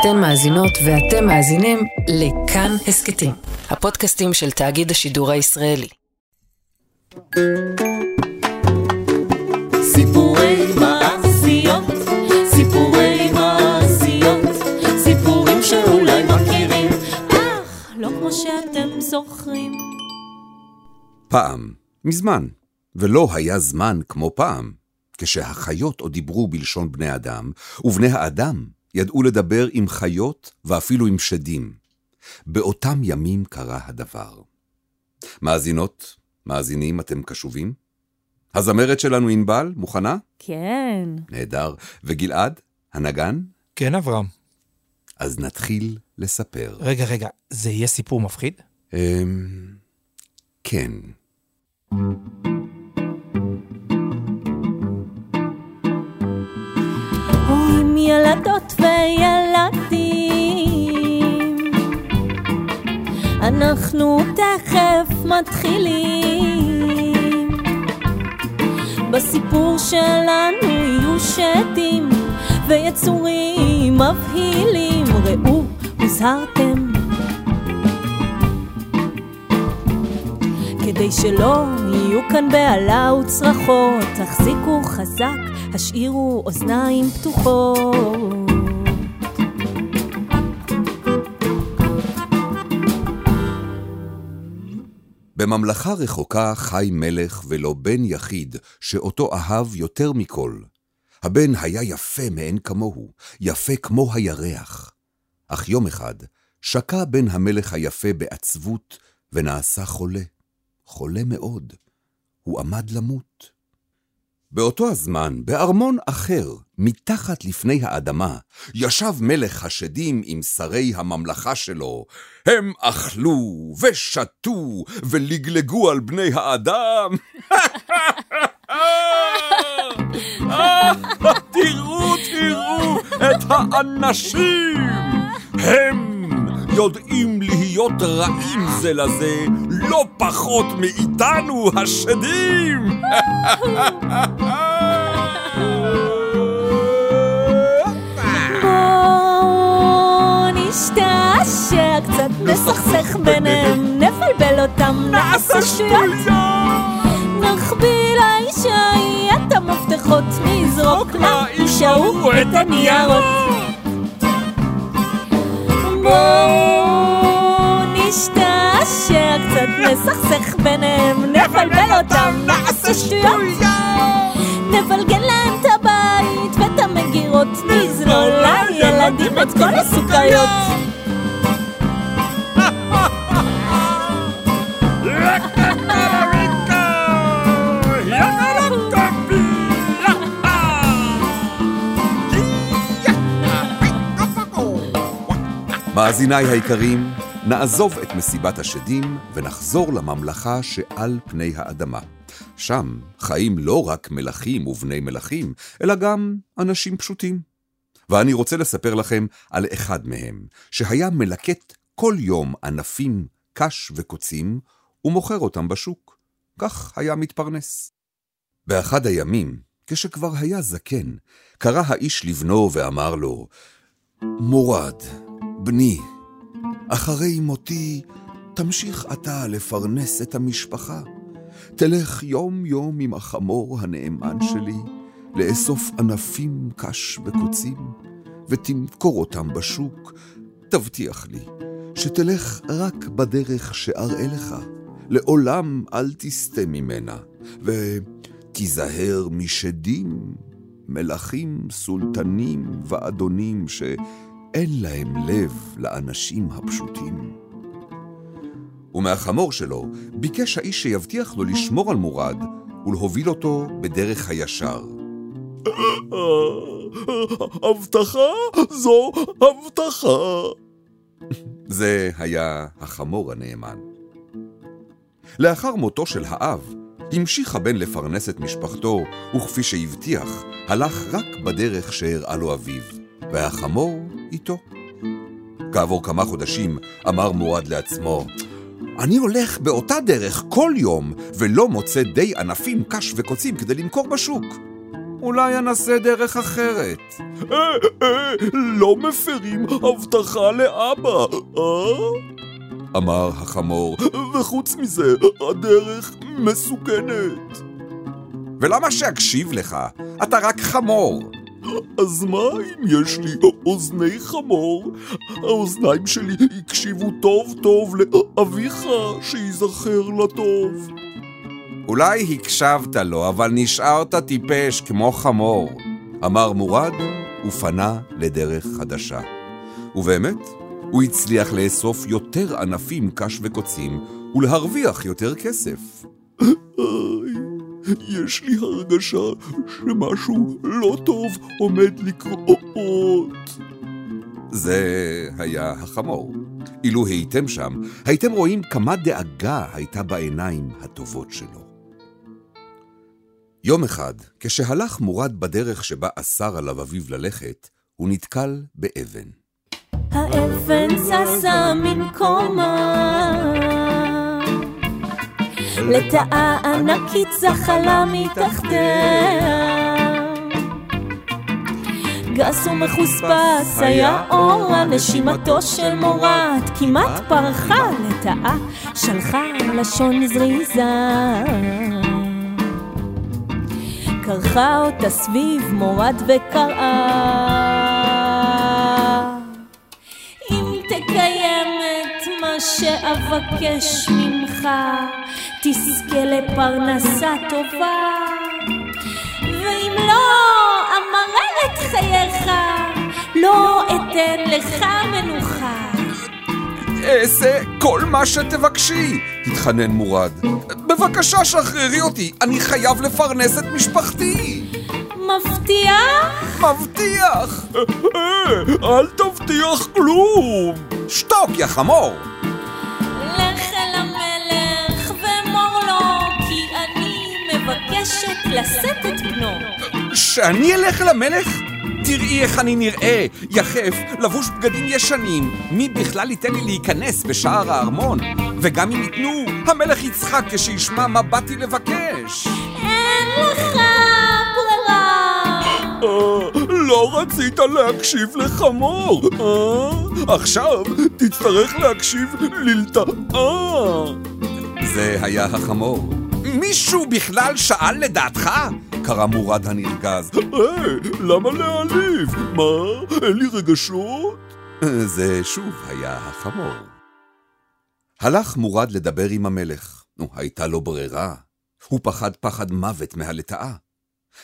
אתן מאזינות ואתם מאזינים לכאן הסכתים, הפודקאסטים של תאגיד השידור הישראלי. סיפורי מעשיות, סיפורי מעשיות, סיפורים שאולי מכירים, אך לא כמו שאתם זוכרים. פעם, מזמן, ולא היה זמן כמו פעם, כשהחיות עוד דיברו בלשון בני אדם, ובני האדם ידעו לדבר עם חיות ואפילו עם שדים. באותם ימים קרה הדבר. מאזינות, מאזינים, אתם קשובים? הזמרת שלנו ענבל, מוכנה? כן. נהדר. וגלעד, הנגן? כן, אברהם. אז נתחיל לספר. רגע, רגע, זה יהיה סיפור מפחיד? אמ... כן. ילדות וילדים, אנחנו תכף מתחילים. בסיפור שלנו יהיו שדים ויצורים מבהילים, ראו, הוזהרתם. כדי שלא יהיו כאן בהלה וצרחות, תחזיקו חזק, השאירו אוזניים פתוחות. בממלכה רחוקה חי מלך ולא בן יחיד, שאותו אהב יותר מכל. הבן היה יפה מאין כמוהו, יפה כמו הירח. אך יום אחד שקע בן המלך היפה בעצבות, ונעשה חולה. חולה מאוד. הוא עמד למות. באותו הזמן, בארמון אחר, מתחת לפני האדמה, ישב מלך השדים עם שרי הממלכה שלו. הם אכלו ושתו ולגלגו על בני האדם. תראו, תראו את האנשים! הם יודעים להיות רעים זה לזה, לא פחות מאיתנו השדים! נשתעשע קצת, נסכסך ביניהם, נבלבל אותם, נעשה שטויות. נחביא לאישה את המפתחות, נזרוק לאיש ההוא את הניירות. בואו נשתעשע קצת, נסכסך ביניהם, נבלבל אותם, נעשה שטויות. נבלגן להם את הבית ואת המגירות, נזלול לילדים את כל הסוכריות. מאזיניי היקרים, נעזוב את מסיבת השדים ונחזור לממלכה שעל פני האדמה. שם חיים לא רק מלכים ובני מלכים, אלא גם אנשים פשוטים. ואני רוצה לספר לכם על אחד מהם, שהיה מלקט כל יום ענפים, קש וקוצים, ומוכר אותם בשוק. כך היה מתפרנס. באחד הימים, כשכבר היה זקן, קרא האיש לבנו ואמר לו, מורד, בני, אחרי מותי תמשיך אתה לפרנס את המשפחה. תלך יום-יום עם החמור הנאמן שלי, לאסוף ענפים קש וקוצים, ותמכור אותם בשוק. תבטיח לי שתלך רק בדרך שאראה לך, לעולם אל תסטה ממנה, ותיזהר משדים, מלכים, סולטנים ואדונים שאין להם לב לאנשים הפשוטים. ומהחמור שלו ביקש האיש שיבטיח לו לשמור על מורד ולהוביל אותו בדרך הישר. הבטחה זו הבטחה. זה היה החמור הנאמן. לאחר מותו של האב, המשיך הבן לפרנס את משפחתו, וכפי שהבטיח, הלך רק בדרך שהראה לו אביו, והחמור איתו. כעבור כמה חודשים אמר מורד לעצמו, אני הולך באותה דרך כל יום, ולא מוצא די ענפים, קש וקוצים כדי למכור בשוק. אולי אנסה דרך אחרת. אה, אה, לא מפרים הבטחה לאבא, אה? אמר החמור, וחוץ מזה, הדרך מסוכנת. ולמה שאקשיב לך? אתה רק חמור. אז מה אם יש לי אוזני חמור? האוזניים שלי הקשיבו טוב טוב לאביך, שייזכר לטוב. אולי הקשבת לו, אבל נשארת טיפש כמו חמור, אמר מורד, ופנה לדרך חדשה. ובאמת, הוא הצליח לאסוף יותר ענפים קש וקוצים ולהרוויח יותר כסף. יש לי הרגשה שמשהו לא טוב עומד לקרות. זה היה החמור. אילו הייתם שם, הייתם רואים כמה דאגה הייתה בעיניים הטובות שלו. יום אחד, כשהלך מורד בדרך שבה אסר עליו אביו ללכת, הוא נתקל באבן. האבן זזה ממקומה לטאה ענקית זחלה מתחתיה. גס ומחוספס היה אורה נשימתו של מורד כמעט פרחה. לטאה שלחה לשון זריזה. קרחה אותה סביב מורד וקראה. אם תקיים את מה שאבקש ממך, תזכה לפרנסה טובה. ואם לא, אמרר את חייך, לא אתן לך מנוחה. אעשה כל מה שתבקשי, התחנן מורד. בבקשה שחררי אותי, אני חייב לפרנס את משפחתי. מבטיח? מבטיח! אה, אל תבטיח כלום! שתוק, יא חמור! לשאת את בנו. שאני אלך אל המלך? תראי איך אני נראה, יחף, לבוש בגדים ישנים. מי בכלל ייתן לי להיכנס בשער הארמון? וגם אם ייתנו, המלך יצחק כשישמע מה באתי לבקש. אין לך ברירה. אה, לא רצית להקשיב לחמור, אה? עכשיו תצטרך להקשיב ללטאה. זה היה החמור. מישהו בכלל שאל לדעתך? קרא מורד הנרגז. היי, למה להעליב? מה, אין לי רגשות? זה שוב היה החמור. הלך מורד לדבר עם המלך. נו, הייתה לו ברירה. הוא פחד פחד מוות מהלטאה.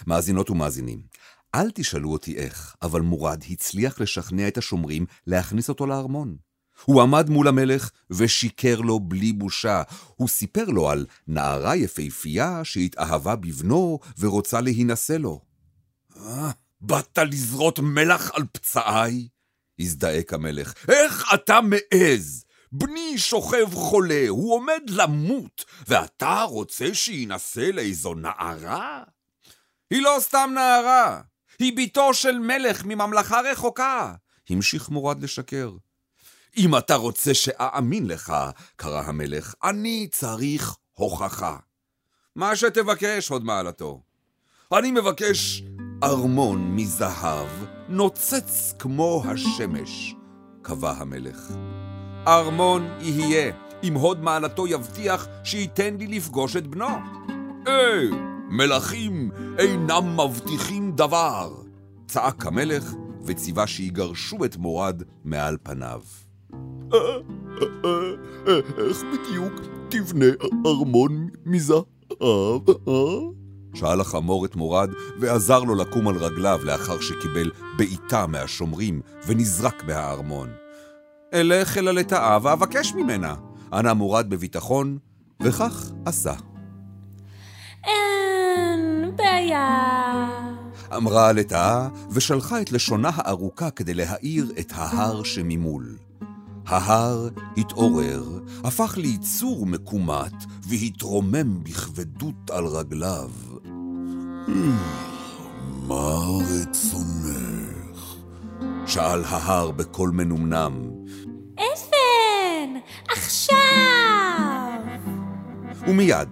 מאזינות ומאזינים, אל תשאלו אותי איך, אבל מורד הצליח לשכנע את השומרים להכניס אותו לארמון. הוא עמד מול המלך ושיקר לו בלי בושה. הוא סיפר לו על נערה יפהפייה שהתאהבה בבנו ורוצה להינשא לו. "אה, באת לזרות מלח על פצעיי? הזדעק המלך. איך אתה מעז? בני שוכב חולה, הוא עומד למות, ואתה רוצה שיינשא לאיזו נערה? היא לא סתם נערה, היא בתו של מלך מממלכה רחוקה, המשיך מורד לשקר. אם אתה רוצה שאאמין לך, קרא המלך, אני צריך הוכחה. מה שתבקש, הוד מעלתו. אני מבקש ארמון מזהב, נוצץ כמו השמש, קבע המלך. ארמון יהיה, אם הוד מעלתו יבטיח שייתן לי לפגוש את בנו. היי, מלכים אינם מבטיחים דבר, צעק המלך, וציווה שיגרשו את מורד מעל פניו. איך בדיוק תבנה ארמון מזהב, אה? שאל החמור את מורד, ועזר לו לקום על רגליו לאחר שקיבל בעיטה מהשומרים, ונזרק מהארמון. אלך אל הלטאה ואבקש ממנה. ענה מורד בביטחון, וכך עשה. אין בעיה. אמרה הלטאה, ושלחה את לשונה הארוכה כדי להאיר את ההר שממול. ההר התעורר, הפך ליצור מקומט, והתרומם בכבדות על רגליו. מה רצונך? שאל ההר בקול מנומנם, אבן! עכשיו! ומיד,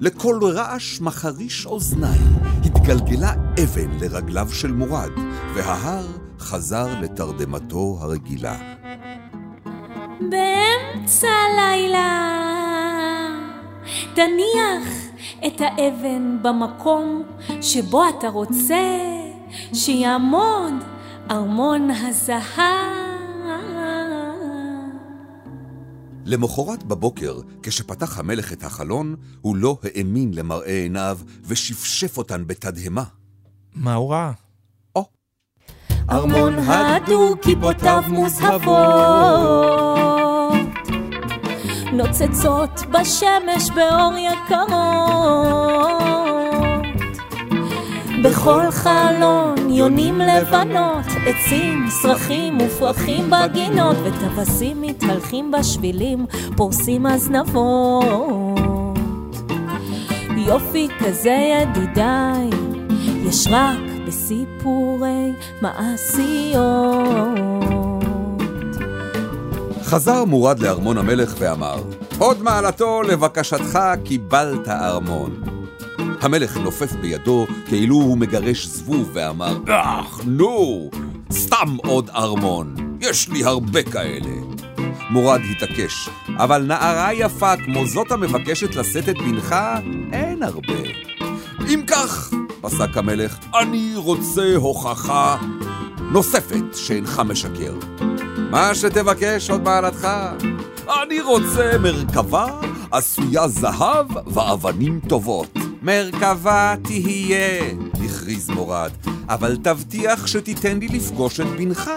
לקול רעש מחריש אוזניים, התגלגלה אבן לרגליו של מורד, וההר חזר לתרדמתו הרגילה. באמצע הלילה תניח את האבן במקום שבו אתה רוצה שיעמוד ארמון הזהב. למחרת בבוקר, כשפתח המלך את החלון, הוא לא האמין למראה עיניו ושפשף אותן בתדהמה. מה הוא ראה? ארמון הדור כיפותיו מוזהבות נוצצות בשמש באור יקרות. בכל חלון יונים לבנות עצים, סרחים ופרחים בגינות וטווסים מתהלכים בשבילים פורסים הזנבות. יופי כזה ידידיי יש רק בסיפורי מעשיות. חזר מורד לארמון המלך ואמר, הוד מעלתו, לבקשתך קיבלת ארמון. המלך נופף בידו כאילו הוא מגרש זבוב ואמר, אך, נו, סתם עוד ארמון, יש לי הרבה כאלה. מורד התעקש, אבל נערה יפה כמו זאת המבקשת לשאת את בנך, אין הרבה. אם כך, פסק המלך, אני רוצה הוכחה נוספת שאינך משקר. מה שתבקש עוד מעלתך. אני רוצה מרכבה עשויה זהב ואבנים טובות. מרכבה תהיה, הכריז מורד, אבל תבטיח שתיתן לי לפגוש את בנך.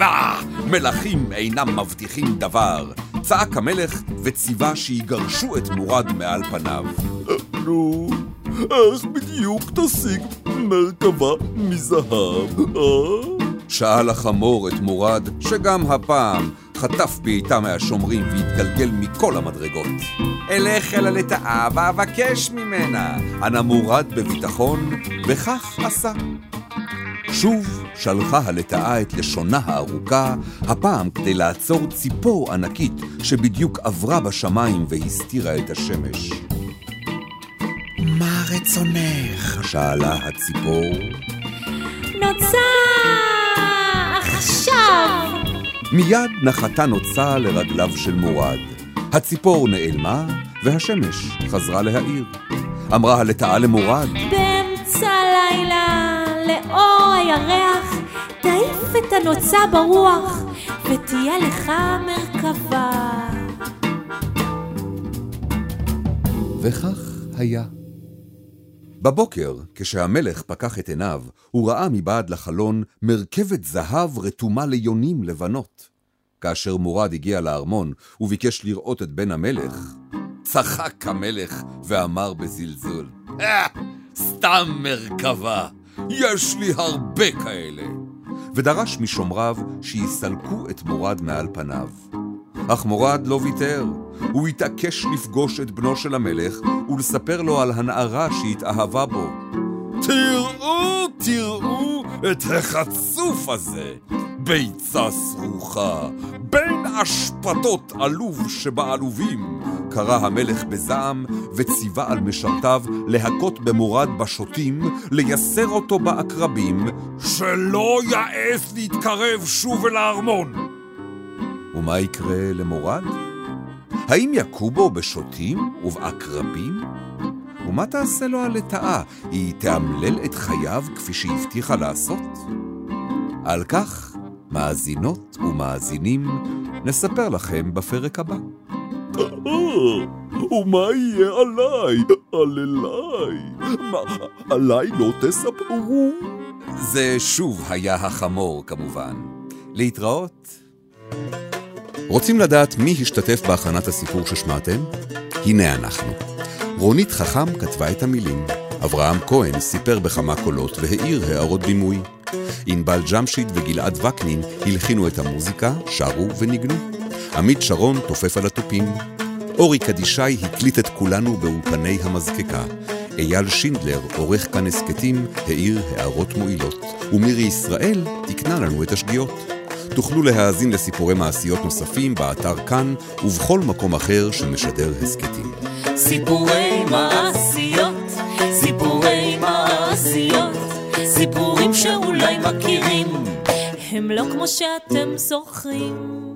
אה, מלכים אינם מבטיחים דבר. צעק המלך וציווה שיגרשו את מורד מעל פניו. נו, איך בדיוק תשיג מרכבה מזהב, אה? שאל החמור את מורד, שגם הפעם חטף בעיטה מהשומרים והתגלגל מכל המדרגות. אלך אל הלטאה ואבקש ממנה, ענה מורד בביטחון, וכך עשה. שוב שלחה הלטאה את לשונה הארוכה, הפעם כדי לעצור ציפור ענקית שבדיוק עברה בשמיים והסתירה את השמש. רצונך? שאלה הציפור. נוצה עכשיו! מיד נחתה נוצה לרגליו של מורד. הציפור נעלמה, והשמש חזרה להאיר. אמרה הלטאה למורד, באמצע הלילה, לאור הירח, תעיף את הנוצה ברוח, ותהיה לך מרכבה. וכך היה. בבוקר, כשהמלך פקח את עיניו, הוא ראה מבעד לחלון מרכבת זהב רתומה ליונים לבנות. כאשר מורד הגיע לארמון וביקש לראות את בן המלך, צחק המלך ואמר בזלזול, אה, סתם מרכבה, יש לי הרבה כאלה. ודרש משומריו שיסלקו את מורד מעל פניו. אך מורד לא ויתר, הוא התעקש לפגוש את בנו של המלך ולספר לו על הנערה שהתאהבה בו. תראו, תראו את החצוף הזה! ביצה סרוחה, בין אשפתות עלוב שבעלובים, קרא המלך בזעם וציווה על משרתיו להכות במורד בשוטים, לייסר אותו בעקרבים, שלא יעז להתקרב שוב אל הארמון. ומה יקרה למורד? האם יכו בו בשוטים ובעקרבים? ומה תעשה לו הלטאה? היא תאמלל את חייו כפי שהבטיחה לעשות? על כך, מאזינות ומאזינים, נספר לכם בפרק הבא. אה, ומה יהיה עליי? על אליי? מה, עליי לא תספרו? זה שוב היה החמור כמובן. להתראות. רוצים לדעת מי השתתף בהכנת הסיפור ששמעתם? הנה אנחנו. רונית חכם כתבה את המילים. אברהם כהן סיפר בכמה קולות והעיר הערות בימוי. ענבל ג'משיד וגלעד וקנין הלחינו את המוזיקה, שרו וניגנו. עמית שרון תופף על התופים. אורי קדישאי הקליט את כולנו באולפני המזקקה. אייל שינדלר, עורך כאן הסכתים, העיר הערות מועילות. ומירי ישראל תיקנה לנו את השגיאות. תוכלו להאזין לסיפורי מעשיות נוספים באתר כאן ובכל מקום אחר שמשדר הסכתים. סיפורי מעשיות, סיפורי מעשיות, סיפורים שאולי מכירים, הם לא כמו שאתם זוכרים.